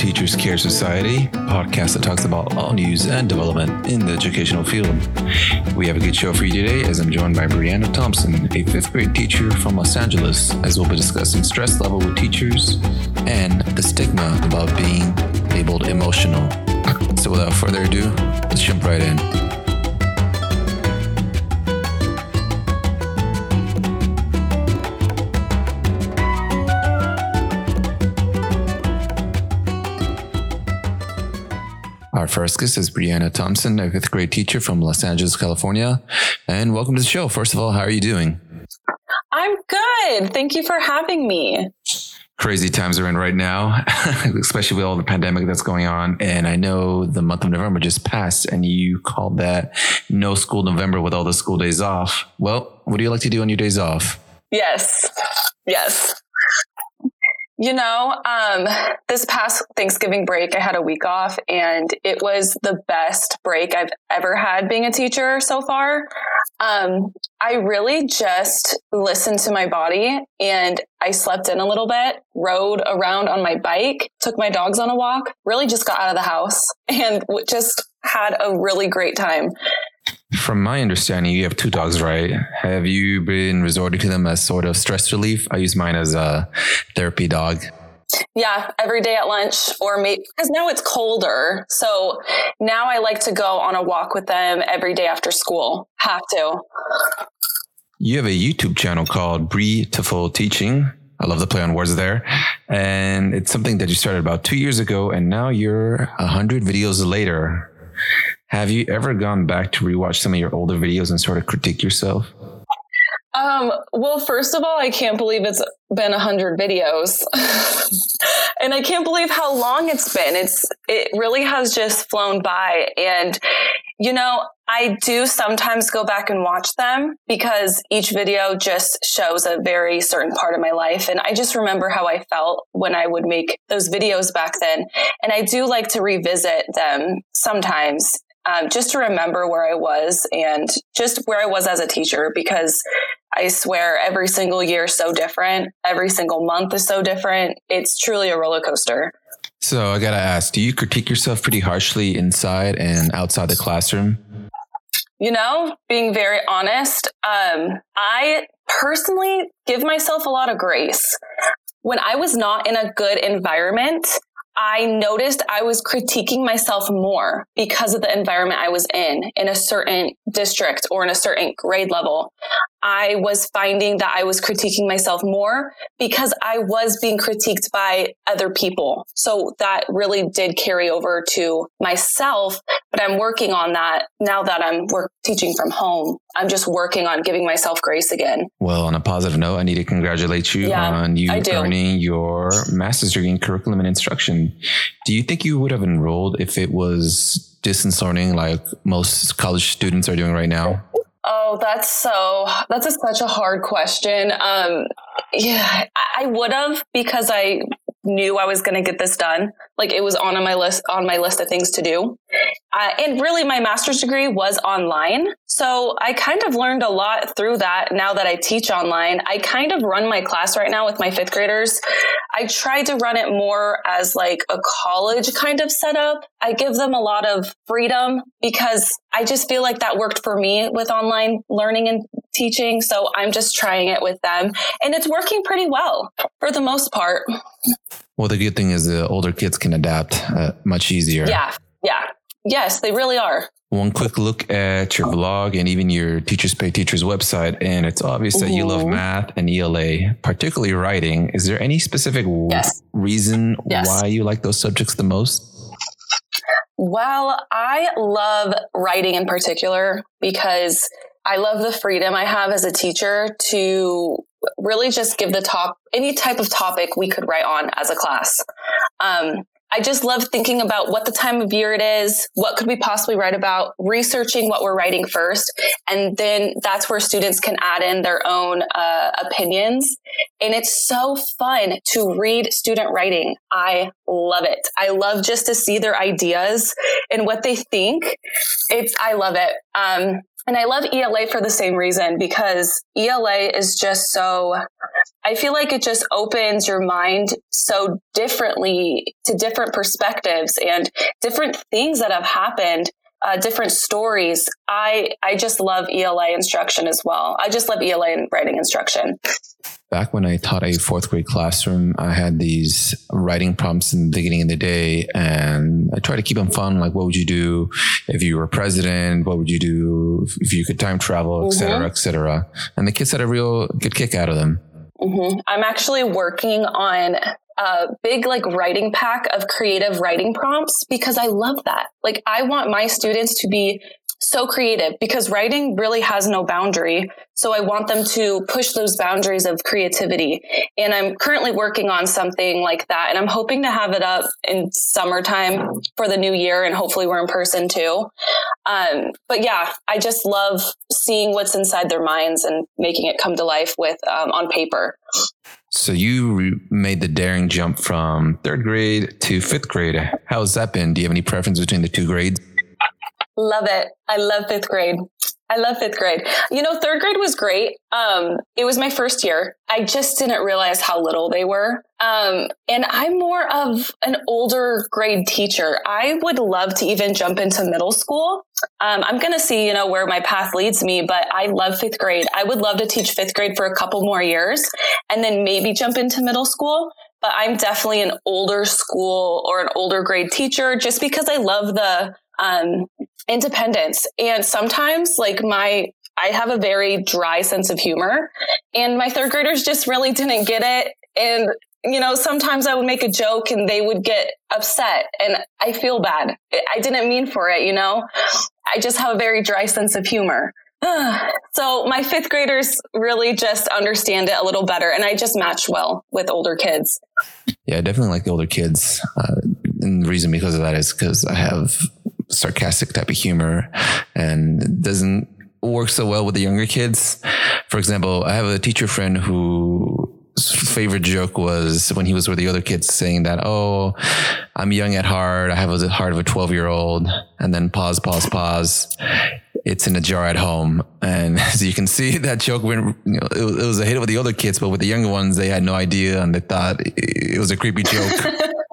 Teachers Care Society, podcast that talks about all news and development in the educational field. We have a good show for you today as I'm joined by Brianna Thompson, a fifth grade teacher from Los Angeles, as we'll be discussing stress level with teachers and the stigma about being labeled emotional. So without further ado, let's jump right in. First is Brianna Thompson, a fifth grade teacher from Los Angeles, California. And welcome to the show. First of all, how are you doing? I'm good. Thank you for having me. Crazy times are in right now, especially with all the pandemic that's going on. And I know the month of November just passed, and you called that no school November with all the school days off. Well, what do you like to do on your days off? Yes. Yes. You know, um, this past Thanksgiving break, I had a week off and it was the best break I've ever had being a teacher so far. Um, I really just listened to my body and I slept in a little bit, rode around on my bike, took my dogs on a walk, really just got out of the house and just had a really great time. From my understanding, you have two dogs, right? Have you been resorting to them as sort of stress relief? I use mine as a therapy dog. Yeah, every day at lunch, or maybe because now it's colder. So now I like to go on a walk with them every day after school. Have to. You have a YouTube channel called Beautiful Teaching. I love the play on words there. And it's something that you started about two years ago, and now you're a hundred videos later. Have you ever gone back to rewatch some of your older videos and sort of critique yourself? Um, well, first of all, I can't believe it's been a hundred videos. and I can't believe how long it's been. It's, it really has just flown by. And, you know, I do sometimes go back and watch them because each video just shows a very certain part of my life. And I just remember how I felt when I would make those videos back then. And I do like to revisit them sometimes um, just to remember where I was and just where I was as a teacher because I swear every single year is so different. Every single month is so different. It's truly a roller coaster. So I got to ask, do you critique yourself pretty harshly inside and outside the classroom? You know, being very honest, um, I personally give myself a lot of grace. When I was not in a good environment, I noticed I was critiquing myself more because of the environment I was in, in a certain district or in a certain grade level. I was finding that I was critiquing myself more because I was being critiqued by other people. So that really did carry over to myself, but I'm working on that now that I'm work teaching from home. I'm just working on giving myself grace again. Well, on a positive note, I need to congratulate you yeah, on you earning your master's degree in curriculum and instruction. Do you think you would have enrolled if it was distance learning like most college students are doing right now? Oh, that's so, that's a, such a hard question. Um, yeah, I would have because I knew I was going to get this done. Like it was on my list, on my list of things to do. Uh, and really my master's degree was online. So I kind of learned a lot through that now that I teach online. I kind of run my class right now with my fifth graders. I try to run it more as like a college kind of setup. I give them a lot of freedom because I just feel like that worked for me with online learning and teaching. So I'm just trying it with them and it's working pretty well for the most part. Well, the good thing is the older kids can adapt uh, much easier. Yeah. Yeah. Yes, they really are. One quick look at your blog and even your Teachers Pay Teachers website, and it's obvious that you love math and ELA, particularly writing. Is there any specific yes. reason yes. why you like those subjects the most? Well, I love writing in particular because I love the freedom I have as a teacher to really just give the top any type of topic we could write on as a class. Um, I just love thinking about what the time of year it is, what could we possibly write about, researching what we're writing first, and then that's where students can add in their own uh, opinions. And it's so fun to read student writing. I love it. I love just to see their ideas and what they think. It's I love it. Um, and I love ELA for the same reason because ELA is just so, I feel like it just opens your mind so differently to different perspectives and different things that have happened. Uh, different stories. I I just love ELA instruction as well. I just love ELA and writing instruction back when I taught a fourth grade classroom, I had these writing prompts in the beginning of the day, and I try to keep them fun. Like, what would you do if you were president? What would you do if you could time travel, et cetera, mm-hmm. et cetera? And the kids had a real good kick out of them. Mm-hmm. I'm actually working on a big like writing pack of creative writing prompts because I love that. Like I want my students to be so creative because writing really has no boundary. So I want them to push those boundaries of creativity. And I'm currently working on something like that. And I'm hoping to have it up in summertime for the new year. And hopefully we're in person too. Um, but yeah, I just love seeing what's inside their minds and making it come to life with um, on paper. So you re- made the daring jump from third grade to fifth grade. How's that been? Do you have any preference between the two grades? Love it. I love fifth grade. I love fifth grade. You know, third grade was great. Um, it was my first year. I just didn't realize how little they were. Um, and I'm more of an older grade teacher. I would love to even jump into middle school. Um, I'm going to see, you know, where my path leads me, but I love fifth grade. I would love to teach fifth grade for a couple more years and then maybe jump into middle school but I'm definitely an older school or an older grade teacher just because I love the um, independence. And sometimes, like, my I have a very dry sense of humor, and my third graders just really didn't get it. And you know, sometimes I would make a joke and they would get upset, and I feel bad. I didn't mean for it, you know. I just have a very dry sense of humor. so my fifth graders really just understand it a little better, and I just match well with older kids. Yeah, I definitely like the older kids. Uh, and the reason because of that is because I have sarcastic type of humor and doesn't work so well with the younger kids. For example, I have a teacher friend who favorite joke was when he was with the other kids saying that, Oh, I'm young at heart. I have a heart of a 12 year old. And then pause, pause, pause. It's in a jar at home. And as you can see that joke went, you know, it, it was a hit with the other kids, but with the younger ones, they had no idea and they thought it was a creepy joke.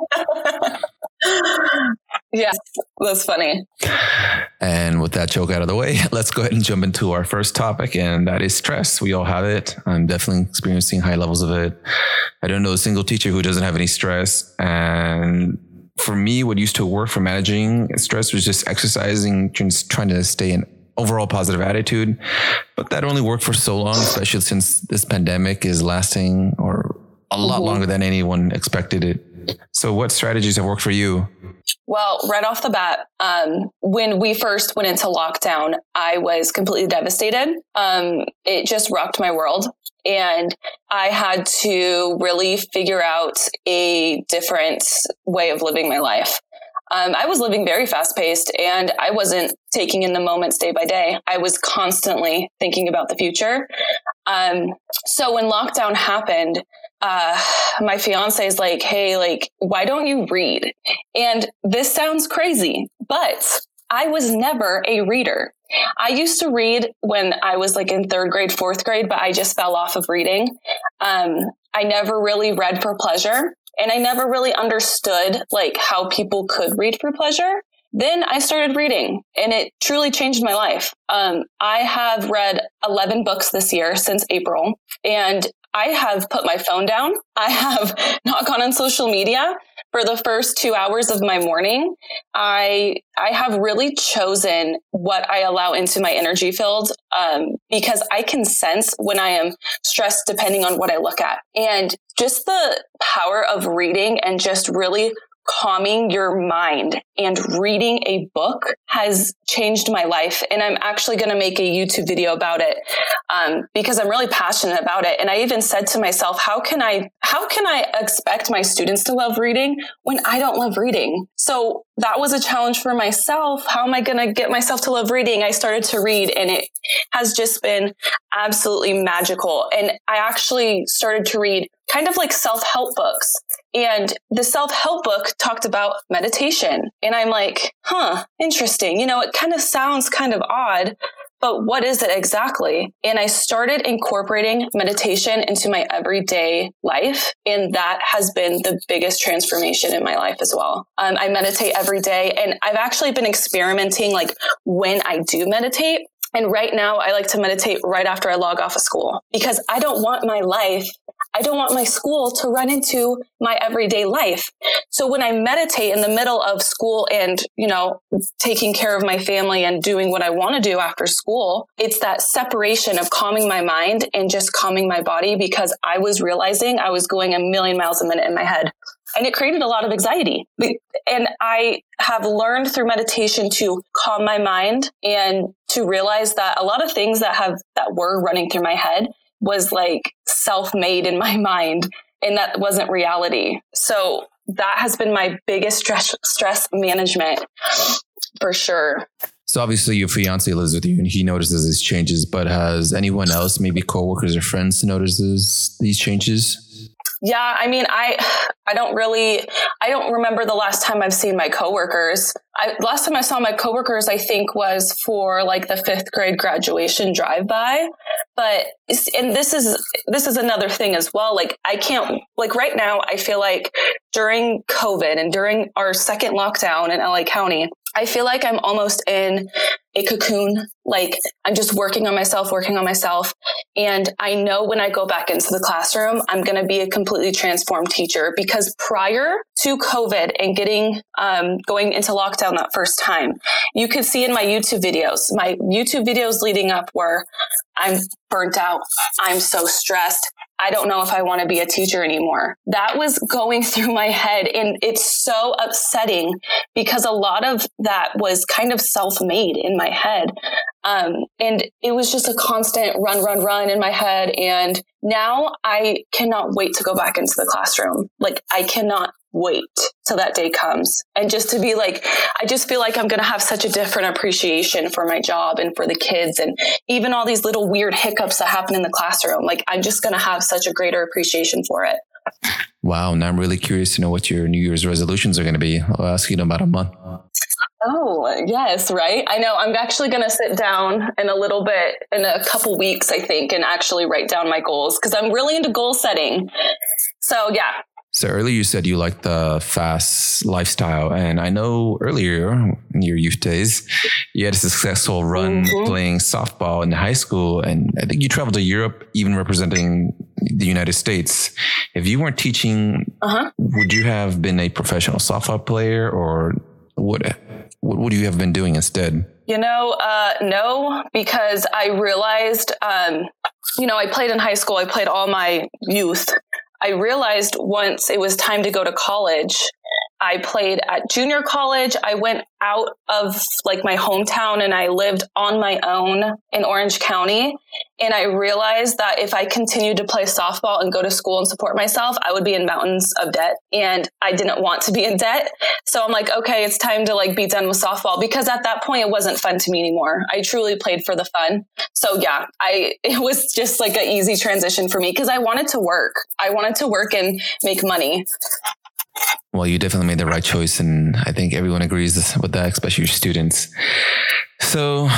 Yes, that's funny. And with that joke out of the way, let's go ahead and jump into our first topic, and that is stress. We all have it. I'm definitely experiencing high levels of it. I don't know a single teacher who doesn't have any stress. And for me, what used to work for managing stress was just exercising, just trying to stay in overall positive attitude. But that only worked for so long, especially since this pandemic is lasting or a lot mm-hmm. longer than anyone expected it so, what strategies have worked for you? Well, right off the bat, um, when we first went into lockdown, I was completely devastated. Um, it just rocked my world. And I had to really figure out a different way of living my life. Um, I was living very fast paced and I wasn't taking in the moments day by day. I was constantly thinking about the future. Um, so when lockdown happened, uh, my fiance is like, Hey, like, why don't you read? And this sounds crazy, but I was never a reader. I used to read when I was like in third grade, fourth grade, but I just fell off of reading. Um, I never really read for pleasure and I never really understood like how people could read for pleasure. Then I started reading and it truly changed my life. Um, I have read 11 books this year since April and I have put my phone down. I have not gone on social media for the first two hours of my morning. I I have really chosen what I allow into my energy field um, because I can sense when I am stressed depending on what I look at. And just the power of reading and just really calming your mind and reading a book has changed my life. And I'm actually going to make a YouTube video about it um, because I'm really passionate about it. And I even said to myself, how can I, how can I expect my students to love reading when I don't love reading? So that was a challenge for myself. How am I going to get myself to love reading? I started to read and it has just been absolutely magical. And I actually started to read kind of like self help books. And the self help book talked about meditation. And I'm like, huh, interesting. You know, it kind of sounds kind of odd, but what is it exactly? And I started incorporating meditation into my everyday life. And that has been the biggest transformation in my life as well. Um, I meditate every day and I've actually been experimenting like when I do meditate. And right now, I like to meditate right after I log off of school because I don't want my life I don't want my school to run into my everyday life. So when I meditate in the middle of school and, you know, taking care of my family and doing what I want to do after school, it's that separation of calming my mind and just calming my body because I was realizing I was going a million miles a minute in my head. And it created a lot of anxiety. And I have learned through meditation to calm my mind and to realize that a lot of things that have, that were running through my head was like self made in my mind and that wasn't reality. So that has been my biggest stress, stress management for sure. So obviously your fiance lives with you and he notices these changes, but has anyone else, maybe coworkers or friends notices these changes? Yeah, I mean, I I don't really I don't remember the last time I've seen my coworkers. I last time I saw my coworkers I think was for like the 5th grade graduation drive by. But and this is this is another thing as well. Like I can't like right now I feel like during COVID and during our second lockdown in LA County, I feel like I'm almost in a cocoon. Like I'm just working on myself, working on myself. And I know when I go back into the classroom, I'm going to be a completely transformed teacher because prior to COVID and getting, um, going into lockdown that first time, you could see in my YouTube videos, my YouTube videos leading up were I'm burnt out. I'm so stressed. I don't know if I want to be a teacher anymore. That was going through my head and it's so upsetting because a lot of that was kind of self-made in my head. Um, and it was just a constant run, run, run in my head. And now I cannot wait to go back into the classroom. Like I cannot wait till that day comes. And just to be like, I just feel like I'm going to have such a different appreciation for my job and for the kids and even all these little weird hiccups that happen in the classroom. Like I'm just going to have such a greater appreciation for it. Wow. Now I'm really curious to know what your New Year's resolutions are going to be. I'll ask you in about a month. Oh, yes, right. I know. I'm actually going to sit down in a little bit, in a couple weeks, I think, and actually write down my goals because I'm really into goal setting. So, yeah, so earlier you said you like the fast lifestyle, and I know earlier in your youth days you had a successful run mm-hmm. playing softball in high school, and I think you traveled to Europe, even representing the United States. If you weren't teaching, uh-huh. would you have been a professional softball player, or what? What would you have been doing instead? You know, uh, no, because I realized, um, you know, I played in high school. I played all my youth I realized once it was time to go to college I played at junior college. I went out of like my hometown and I lived on my own in Orange County. And I realized that if I continued to play softball and go to school and support myself, I would be in mountains of debt. And I didn't want to be in debt. So I'm like, okay, it's time to like be done with softball because at that point it wasn't fun to me anymore. I truly played for the fun. So yeah, I, it was just like an easy transition for me because I wanted to work. I wanted to work and make money. Well, you definitely made the right choice, and I think everyone agrees with that, especially your students. So,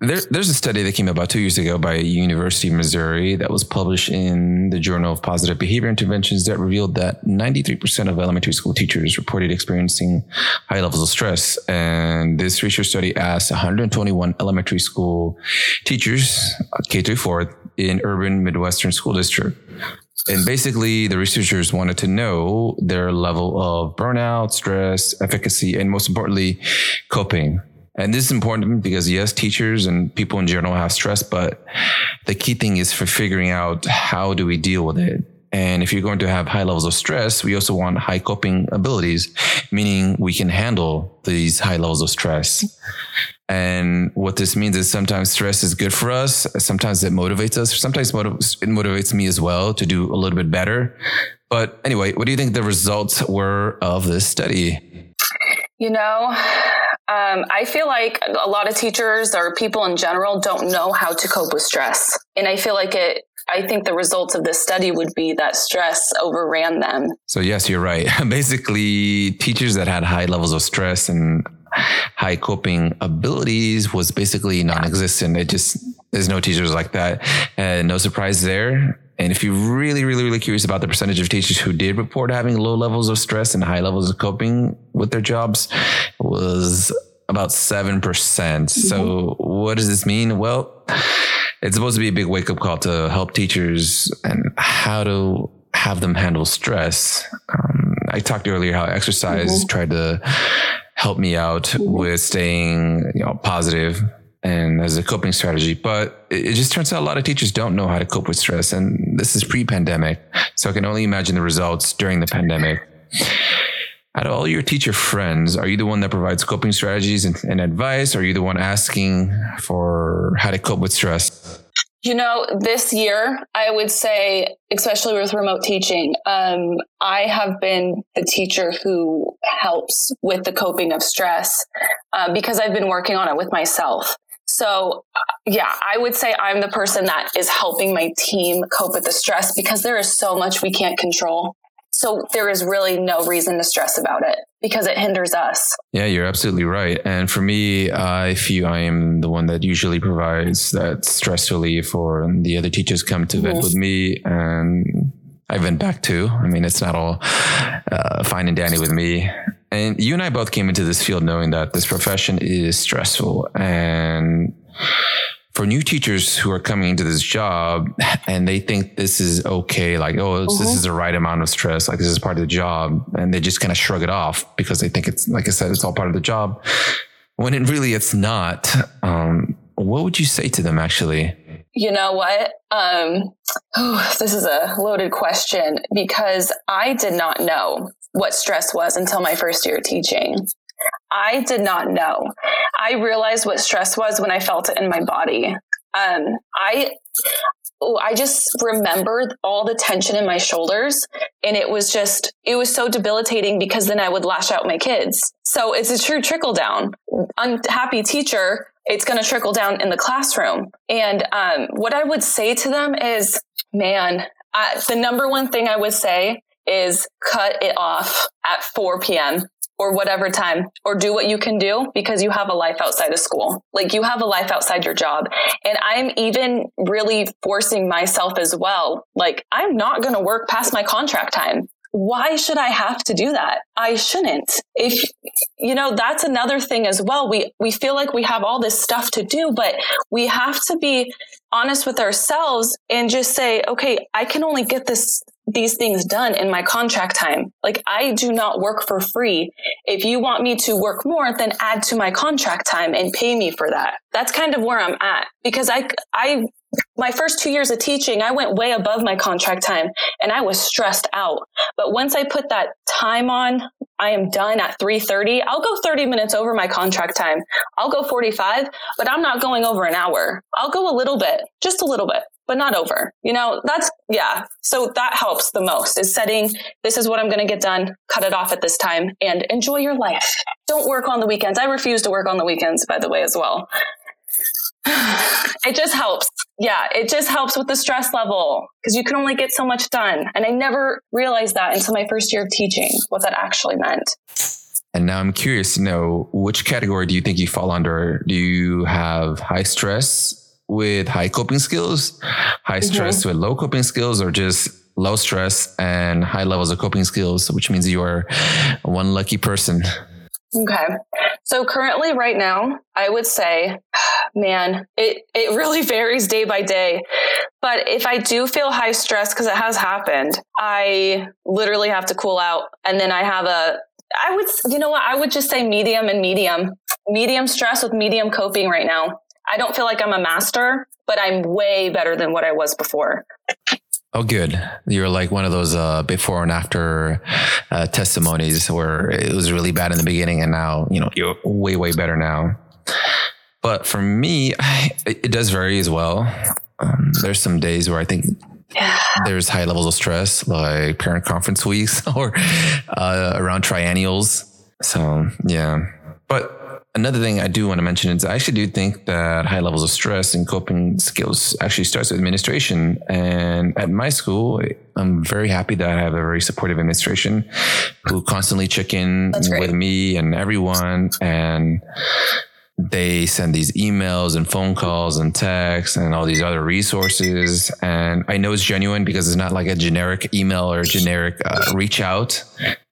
there, there's a study that came about two years ago by University of Missouri that was published in the Journal of Positive Behavior Interventions that revealed that 93% of elementary school teachers reported experiencing high levels of stress. And this research study asked 121 elementary school teachers, K through 4, in urban Midwestern school district and basically, the researchers wanted to know their level of burnout, stress, efficacy, and most importantly, coping. And this is important because yes, teachers and people in general have stress, but the key thing is for figuring out how do we deal with it. And if you're going to have high levels of stress, we also want high coping abilities, meaning we can handle these high levels of stress. And what this means is sometimes stress is good for us. Sometimes it motivates us. Sometimes it motivates me as well to do a little bit better. But anyway, what do you think the results were of this study? You know, um, I feel like a lot of teachers or people in general don't know how to cope with stress. And I feel like it I think the results of this study would be that stress overran them. So, yes, you're right. Basically, teachers that had high levels of stress and high coping abilities was basically non-existent. It just there's no teachers like that, and no surprise there. And if you're really, really, really curious about the percentage of teachers who did report having low levels of stress and high levels of coping with their jobs, was about 7%. percent mm hmm So what does this mean? Well, it's supposed to be a big wake up call to help teachers and how to have them handle stress. Um, I talked earlier how exercise mm-hmm. tried to help me out with staying, you know, positive and as a coping strategy. But it just turns out a lot of teachers don't know how to cope with stress. And this is pre pandemic. So I can only imagine the results during the pandemic. Out of all your teacher friends, are you the one that provides coping strategies and, and advice? Or are you the one asking for how to cope with stress? You know, this year, I would say, especially with remote teaching, um, I have been the teacher who helps with the coping of stress uh, because I've been working on it with myself. So, yeah, I would say I'm the person that is helping my team cope with the stress because there is so much we can't control. So, there is really no reason to stress about it because it hinders us. Yeah, you're absolutely right. And for me, I feel I am the one that usually provides that stress relief, or the other teachers come to mm-hmm. vet with me and I vent back too. I mean, it's not all uh, fine and dandy with me. And you and I both came into this field knowing that this profession is stressful. And for new teachers who are coming into this job and they think this is okay, like, oh, this mm-hmm. is the right amount of stress, like this is part of the job. And they just kind of shrug it off because they think it's, like I said, it's all part of the job. When it really it's not. Um, what would you say to them actually? You know what? Um, oh, this is a loaded question because I did not know what stress was until my first year teaching. I did not know. I realized what stress was when I felt it in my body. Um, I oh, I just remembered all the tension in my shoulders and it was just it was so debilitating because then I would lash out my kids. So it's a true trickle down. Unhappy teacher, it's going to trickle down in the classroom. And um, what I would say to them is, man, the number one thing I would say is cut it off at 4 p.m. or whatever time, or do what you can do because you have a life outside of school. Like you have a life outside your job. And I'm even really forcing myself as well. Like I'm not going to work past my contract time why should I have to do that? I shouldn't. If, you know, that's another thing as well. We, we feel like we have all this stuff to do, but we have to be honest with ourselves and just say, okay, I can only get this, these things done in my contract time. Like I do not work for free. If you want me to work more, then add to my contract time and pay me for that. That's kind of where I'm at because I, I my first two years of teaching, I went way above my contract time and I was stressed out. But once I put that time on, I am done at 3:30. I'll go 30 minutes over my contract time. I'll go 45, but I'm not going over an hour. I'll go a little bit, just a little bit, but not over. You know, that's yeah. So that helps the most is setting this is what I'm going to get done, cut it off at this time and enjoy your life. Don't work on the weekends. I refuse to work on the weekends by the way as well. it just helps. Yeah, it just helps with the stress level because you can only get so much done. And I never realized that until my first year of teaching, what that actually meant. And now I'm curious to know which category do you think you fall under? Do you have high stress with high coping skills, high mm-hmm. stress with low coping skills, or just low stress and high levels of coping skills, which means you are one lucky person? Okay. So currently right now, I would say, man, it, it really varies day by day. But if I do feel high stress, because it has happened, I literally have to cool out. And then I have a, I would, you know what? I would just say medium and medium, medium stress with medium coping right now. I don't feel like I'm a master, but I'm way better than what I was before. Oh, good. You're like one of those uh, before and after uh, testimonies where it was really bad in the beginning, and now you know you're way way better now. But for me, I, it does vary as well. Um, there's some days where I think there's high levels of stress, like parent conference weeks or uh, around triennials. So yeah, but another thing I do want to mention is I actually do think that high levels of stress and coping skills actually starts with administration. And at my school, I'm very happy that I have a very supportive administration who constantly check in with me and everyone. And they send these emails and phone calls and texts and all these other resources. And I know it's genuine because it's not like a generic email or generic uh, reach out.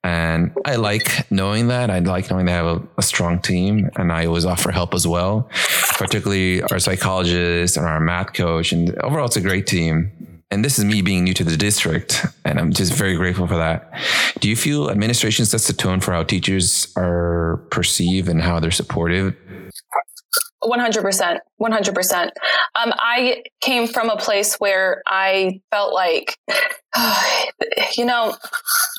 And I like knowing that. I like knowing they have a, a, strong team and I always offer help as well, particularly our psychologist and our math coach. And overall, it's a great team. And this is me being new to the district, and I'm just very grateful for that. Do you feel administration sets the tone for how teachers are perceived and how they're supportive 100%. 100%. Um, I came from a place where I felt like, you know,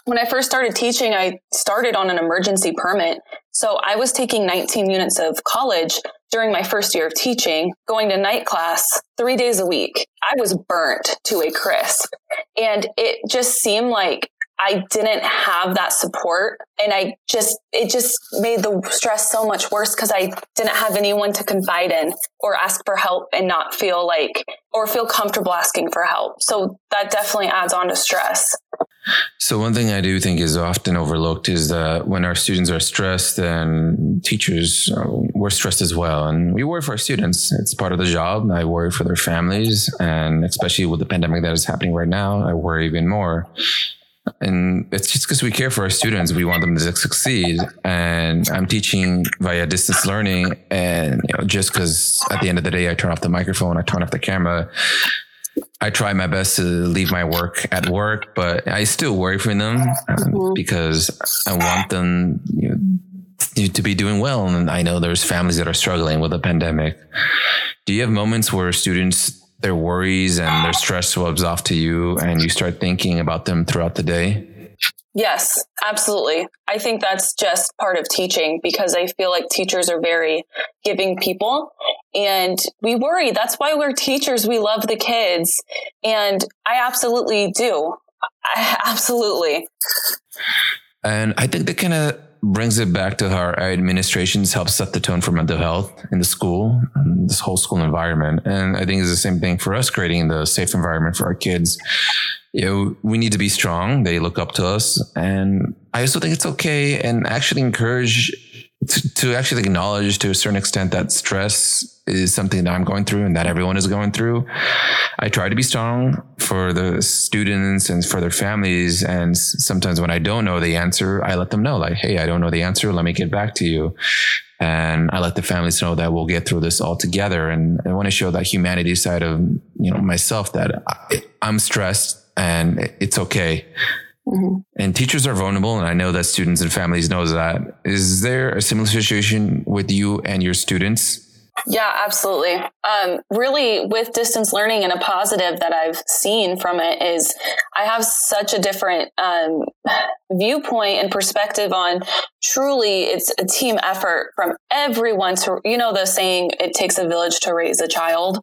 when I first started teaching, I started on an emergency permit. So I was taking 19 units of college during my first year of teaching, going to night class three days a week. I was burnt to a crisp. And it just seemed like I didn't have that support. And I just, it just made the stress so much worse because I didn't have anyone to confide in or ask for help and not feel like, or feel comfortable asking for help. So that definitely adds on to stress. So one thing I do think is often overlooked is that when our students are stressed, and teachers uh, we're stressed as well, and we worry for our students. It's part of the job. I worry for their families, and especially with the pandemic that is happening right now, I worry even more and it's just because we care for our students. We want them to succeed. And i'm teaching via distance learning. And you know just because at the end of the day i turn off the microphone i turn off the camera. I try my best to leave my work at work but i still worry for them um, mm-hmm. because i want them you know, to be doing well. And i know there's families that are struggling with the pandemic. Do you have moments where students their worries and their stress swabs off to you and you start thinking about them throughout the day? Yes, absolutely. I think that's just part of teaching because I feel like teachers are very giving people and we worry. That's why we're teachers. We love the kids. And I absolutely do. I, absolutely. And I think that kind of brings it back to how our administrations help set the tone for mental health in the school, this whole school environment. And I think it's the same thing for us, creating the safe environment for our kids. You know, we need to be strong. They look up to us. And I also think it's okay and actually encourage to, to actually acknowledge to a certain extent that stress is something that I'm going through and that everyone is going through. I try to be strong for the students and for their families. And sometimes when I don't know the answer, I let them know like, Hey, I don't know the answer. Let me get back to you. And I let the families know that we'll get through this all together. And I want to show that humanity side of, you know, myself that I, I'm stressed and it's okay. Mm-hmm. And teachers are vulnerable, and I know that students and families knows that. Is there a similar situation with you and your students? Yeah, absolutely. Um, really, with distance learning and a positive that I've seen from it is I have such a different um, viewpoint and perspective on truly it's a team effort from everyone to, you know, the saying, it takes a village to raise a child.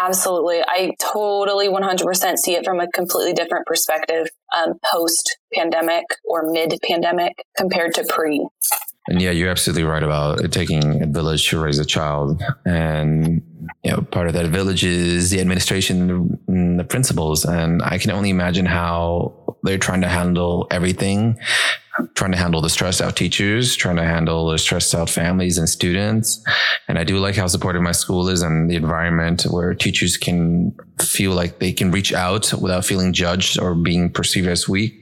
Absolutely. I totally 100% see it from a completely different perspective um, post pandemic or mid pandemic compared to pre. And yeah, you're absolutely right about it taking a village to raise a child. And, you know, part of that village is the administration and the principals. And I can only imagine how they're trying to handle everything, trying to handle the stressed out teachers, trying to handle the stressed out families and students. And I do like how supportive my school is and the environment where teachers can feel like they can reach out without feeling judged or being perceived as weak.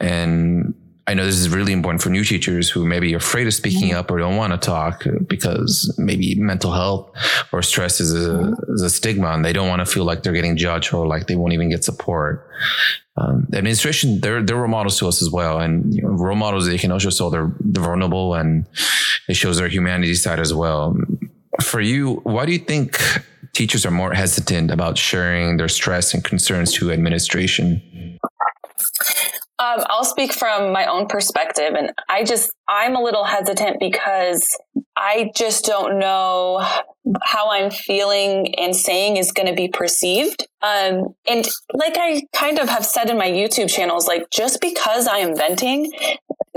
And I know this is really important for new teachers who maybe are afraid of speaking up or don't want to talk because maybe mental health or stress is a, is a stigma and they don't want to feel like they're getting judged or like they won't even get support. Um, the administration, they're, they're role models to us as well. And you know, role models, they can also show they're, they're vulnerable and it shows their humanity side as well. For you, why do you think teachers are more hesitant about sharing their stress and concerns to administration? Um, I'll speak from my own perspective. And I just, I'm a little hesitant because I just don't know how I'm feeling and saying is going to be perceived. Um, and like I kind of have said in my YouTube channels, like just because I am venting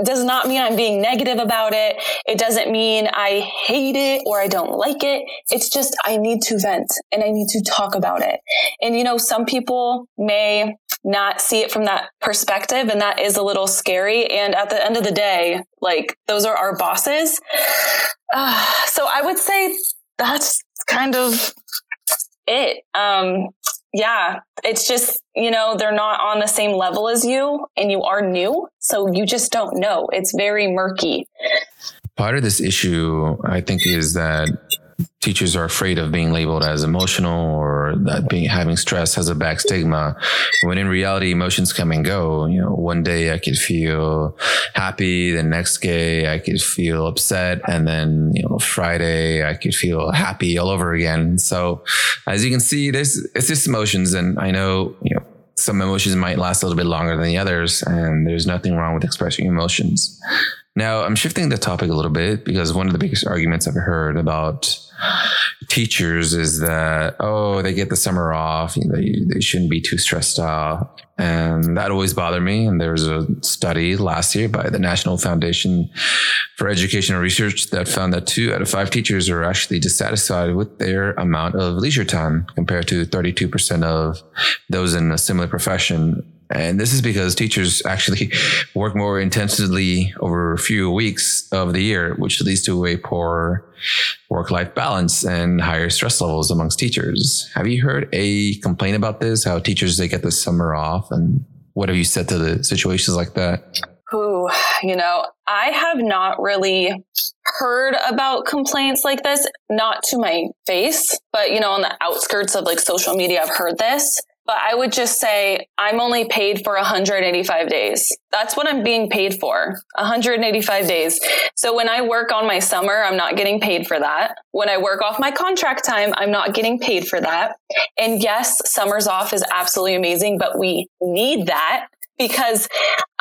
does not mean I'm being negative about it. It doesn't mean I hate it or I don't like it. It's just I need to vent and I need to talk about it. And you know, some people may not see it from that perspective and that is a little scary. And at the end of the day, like those are our bosses. Uh, so I would say that's kind of it. Um, yeah, it's just, you know, they're not on the same level as you and you are new. So you just don't know. It's very murky. Part of this issue, I think, is that teachers are afraid of being labeled as emotional or that being having stress has a back stigma. When in reality emotions come and go. You know one day i could feel happy the next day i could feel upset and then you know friday i could feel happy all over again. So as you can see there's it's just emotions and i know you know some emotions might last a little bit longer than the others and there's nothing wrong with expressing emotions. Now i'm shifting the topic a little bit because one of the biggest arguments i've heard about teachers is that oh they get the summer off you know, they, they shouldn't be too stressed out. And that always bothered me. And there was a study last year by the national foundation for educational research that found that two out of five teachers are actually dissatisfied with their amount of leisure time compared to 32% of those in a similar profession and this is because teachers actually work more intensively over a few weeks of the year, which leads to a poor work life balance and higher stress levels amongst teachers. Have you heard a complaint about this? How teachers, they get the summer off and what have you said to the situations like that? Who, you know, I have not really heard about complaints like this, not to my face, but you know, on the outskirts of like social media, I've heard this but I would just say I'm only paid for 185 days. That's what I'm being paid for 185 days. So when I work on my summer, I'm not getting paid for that. When I work off my contract time, I'm not getting paid for that. And yes, summers off is absolutely amazing, but we need that because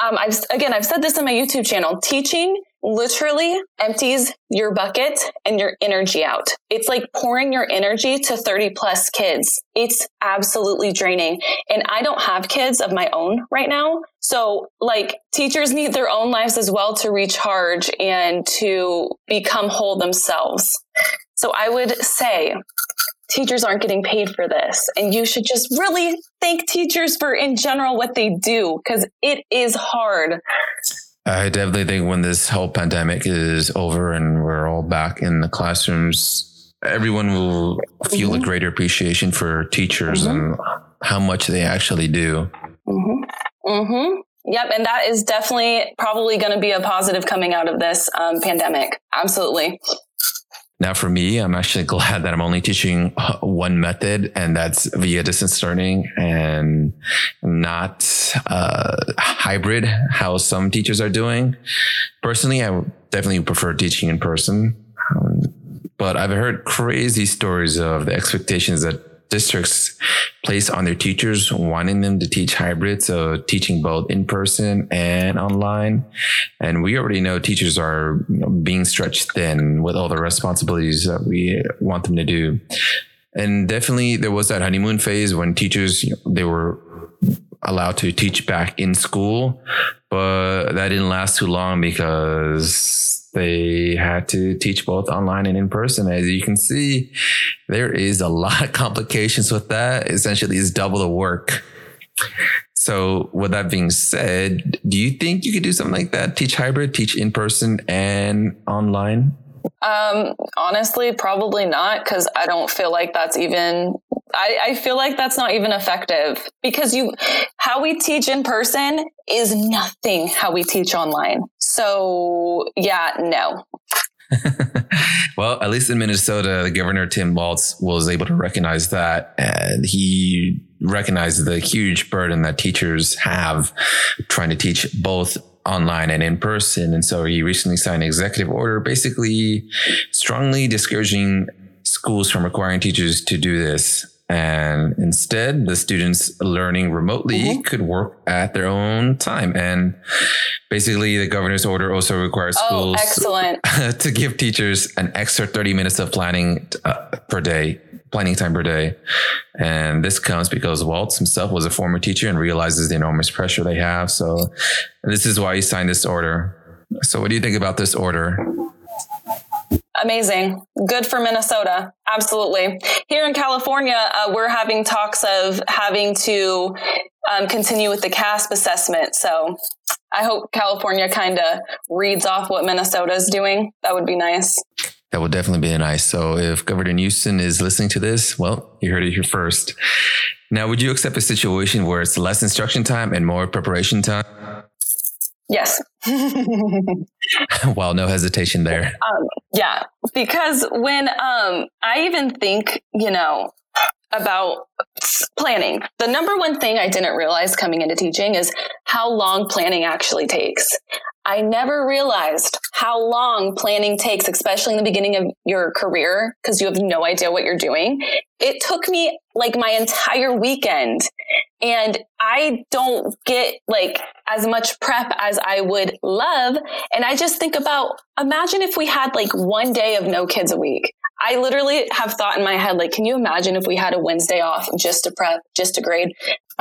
um, I've again I've said this in my YouTube channel. Teaching literally empties your bucket and your energy out. It's like pouring your energy to 30 plus kids. It's absolutely draining. And I don't have kids of my own right now. So like teachers need their own lives as well to recharge and to become whole themselves. So I would say teachers aren't getting paid for this. And you should just really thank teachers for in general what they do because it is hard. I definitely think when this whole pandemic is over and we're all back in the classrooms, everyone will feel mm-hmm. a greater appreciation for teachers mm-hmm. and how much they actually do. Mm-hmm. Mm-hmm. Yep. And that is definitely probably going to be a positive coming out of this um, pandemic. Absolutely. Now, for me, I'm actually glad that I'm only teaching uh, one method, and that's via distance learning and not uh, hybrid, how some teachers are doing. Personally, I definitely prefer teaching in person. Um, but I've heard crazy stories of the expectations that districts place on their teachers, wanting them to teach hybrid, so teaching both in person and online. And we already know teachers are you know, being stretched thin with all the responsibilities that we want them to do. And definitely there was that honeymoon phase when teachers, you know, they were allowed to teach back in school, but that didn't last too long because they had to teach both online and in person. As you can see, there is a lot of complications with that. Essentially, it's double the work. So, with that being said, do you think you could do something like that? Teach hybrid, teach in person and online? Um, honestly, probably not because I don't feel like that's even. I, I feel like that's not even effective because you, how we teach in person is nothing how we teach online. So yeah, no. well, at least in Minnesota, the governor Tim Walz was able to recognize that, and he recognized the huge burden that teachers have trying to teach both online and in person. And so he recently signed an executive order basically strongly discouraging schools from requiring teachers to do this. And instead, the students learning remotely mm-hmm. could work at their own time. And basically, the governor's order also requires oh, schools to give teachers an extra 30 minutes of planning uh, per day planning time per day. And this comes because Walz himself was a former teacher and realizes the enormous pressure they have. So this is why he signed this order. So what do you think about this order? Amazing. Good for Minnesota. Absolutely. Here in California, uh, we're having talks of having to um, continue with the CAASPP assessment. So I hope California kind of reads off what Minnesota is doing. That would be nice. That would definitely be nice. So if Governor Newsom is listening to this, well, you heard it here first. Now, would you accept a situation where it's less instruction time and more preparation time? Yes. wow, no hesitation there. Um, yeah, because when um, I even think, you know, about planning, the number one thing I didn't realize coming into teaching is how long planning actually takes. I never realized how long planning takes, especially in the beginning of your career, because you have no idea what you're doing. It took me like my entire weekend and I don't get like as much prep as I would love. And I just think about imagine if we had like one day of no kids a week. I literally have thought in my head, like, can you imagine if we had a Wednesday off just to prep, just to grade?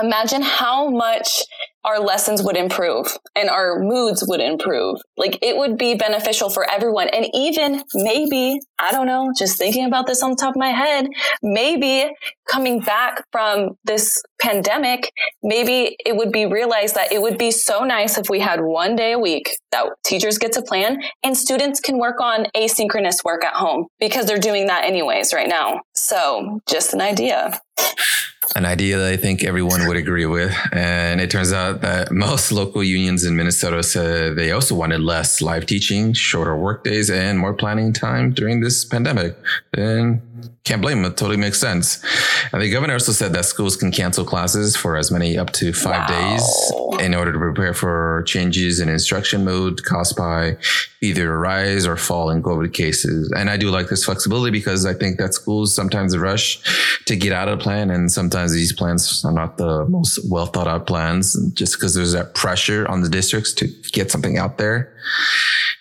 Imagine how much our lessons would improve and our moods would improve. Like it would be beneficial for everyone. And even maybe, I don't know, just thinking about this on the top of my head, maybe coming back from this pandemic, maybe it would be realized that it would be so nice if we had one day a week that teachers get to plan and students can work on asynchronous work at home because they're doing that anyways right now. So just an idea an idea that I think everyone would agree with. And it turns out that most local unions in Minnesota said they also wanted less live teaching, shorter work days, and more planning time during this pandemic. And can't blame them. It totally makes sense. And the governor also said that schools can cancel classes for as many up to five wow. days in order to prepare for changes in instruction mode caused by either a rise or fall in COVID cases. And I do like this flexibility because I think that schools sometimes rush to get out of the plan. And sometimes these plans are not the most well thought out plans just because there's that pressure on the districts to get something out there.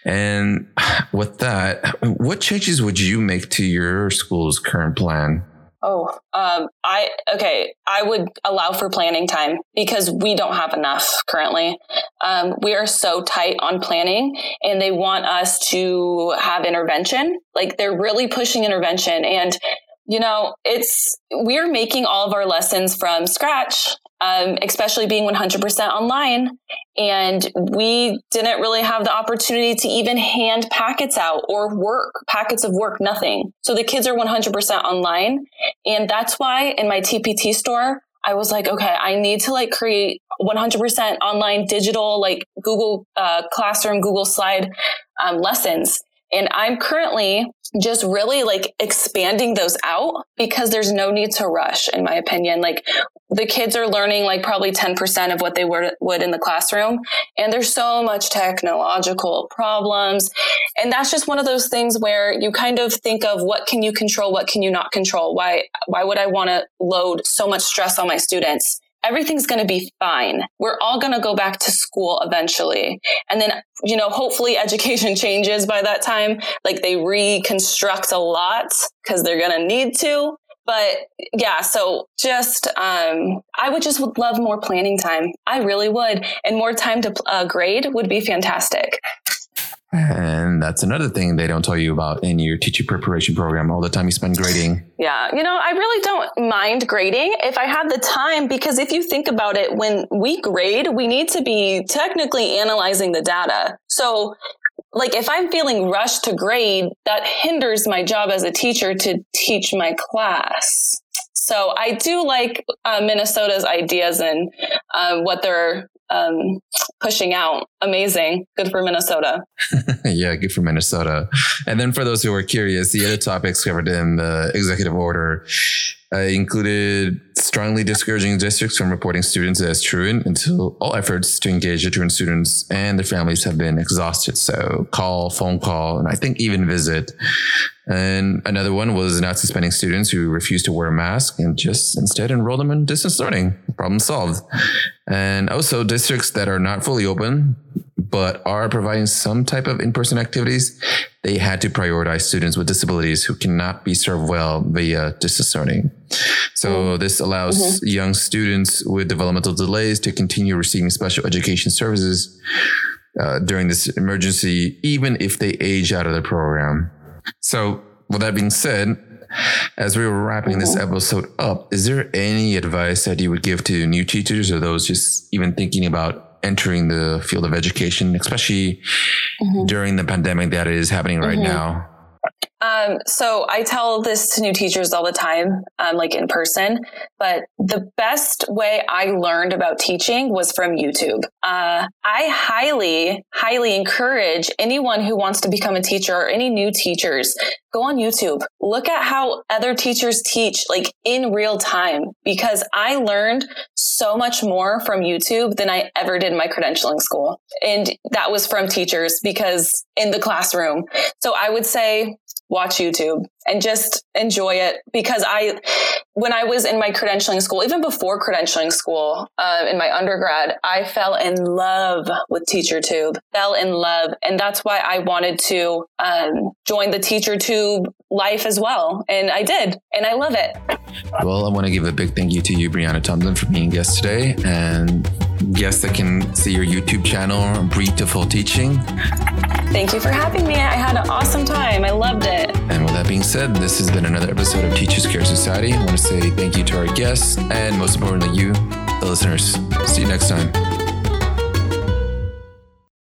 And with that, what changes would you make to your school's current plan? Oh, um, I okay. I would allow for planning time because we don't have enough currently. Um, we are so tight on planning, and they want us to have intervention. Like they're really pushing intervention, and you know, it's we're making all of our lessons from scratch um, especially being 100% online. And we didn't really have the opportunity to even hand packets out or work, packets of work, nothing. So the kids are 100% online. And that's why in my TPT store, I was like, okay, I need to like create 100% online digital, like Google uh, Classroom, Google Slide um, lessons. And I'm currently just really like expanding those out because there's no need to rush, in my opinion. Like the kids are learning like probably 10% of what they would, would in the classroom. And there's so much technological problems. And that's just one of those things where you kind of think of what can you control? What can you not control? Why, why would I want to load so much stress on my students? Everything's going to be fine. We're all going to go back to school eventually. And then, you know, hopefully education changes by that time. Like they reconstruct a lot because they're going to need to but yeah, so just um, I would just love more planning time. I really would, and more time to uh, grade would be fantastic. And that's another thing they don't tell you about in your teacher preparation program. All the time you spend grading. Yeah, you know, I really don't mind grading if I have the time because if you think about it, when we grade, we need to be technically analyzing the data. So like if I'm feeling rushed to grade, that hinders my job as a teacher to teach my class. So I do like uh, Minnesota's ideas and uh, what they're um, pushing out. Amazing. Good for Minnesota. yeah, good for Minnesota. And then for those who are curious, the other topics covered in the executive order uh, included strongly discouraging districts from reporting students as truant until all efforts to engage the truant students and their families have been exhausted. So call, phone call, and I think even visit And another one was not suspending students who refused to wear a mask and just instead enroll them in distance learning. Problem solved. And also districts that are not fully open, but are providing some type of in-person activities, they had to prioritize students with disabilities who cannot be served well via distance learning. So mm-hmm. this allows mm-hmm. young students with developmental delays to continue receiving special education services uh, during this emergency, even if they age out of the program. So, with that being said, as we were wrapping this mm-hmm. episode up, is there any advice that you would give to new teachers or those just even thinking about entering the field of education, especially mm-hmm. during the pandemic that is happening right mm-hmm. now? Um, so I tell this to new teachers all the time, um, like in person, but the best way I learned about teaching was from YouTube. Uh, I highly, highly encourage anyone who wants to become a teacher or any new teachers, go on YouTube, look at how other teachers teach like in real time, because I learned so much more from YouTube than I ever did in my credentialing school. And that was from teachers because in the classroom. So I would say, watch YouTube and just enjoy it because I, when I was in my credentialing school, even before credentialing school, uh, in my undergrad, I fell in love with TeacherTube, fell in love. And that's why I wanted to um, join the TeacherTube life as well. And I did, and I love it. Well, I want to give a big thank you to you, Brianna Thompson, for being guest today and guests that can see your YouTube channel, Breathe to Full Teaching. Thank you for having me. I had an awesome time. I loved it. And with that being said, this has been another episode of Teachers Care Society. I want to say thank you to our guests and most importantly, you, the listeners. See you next time.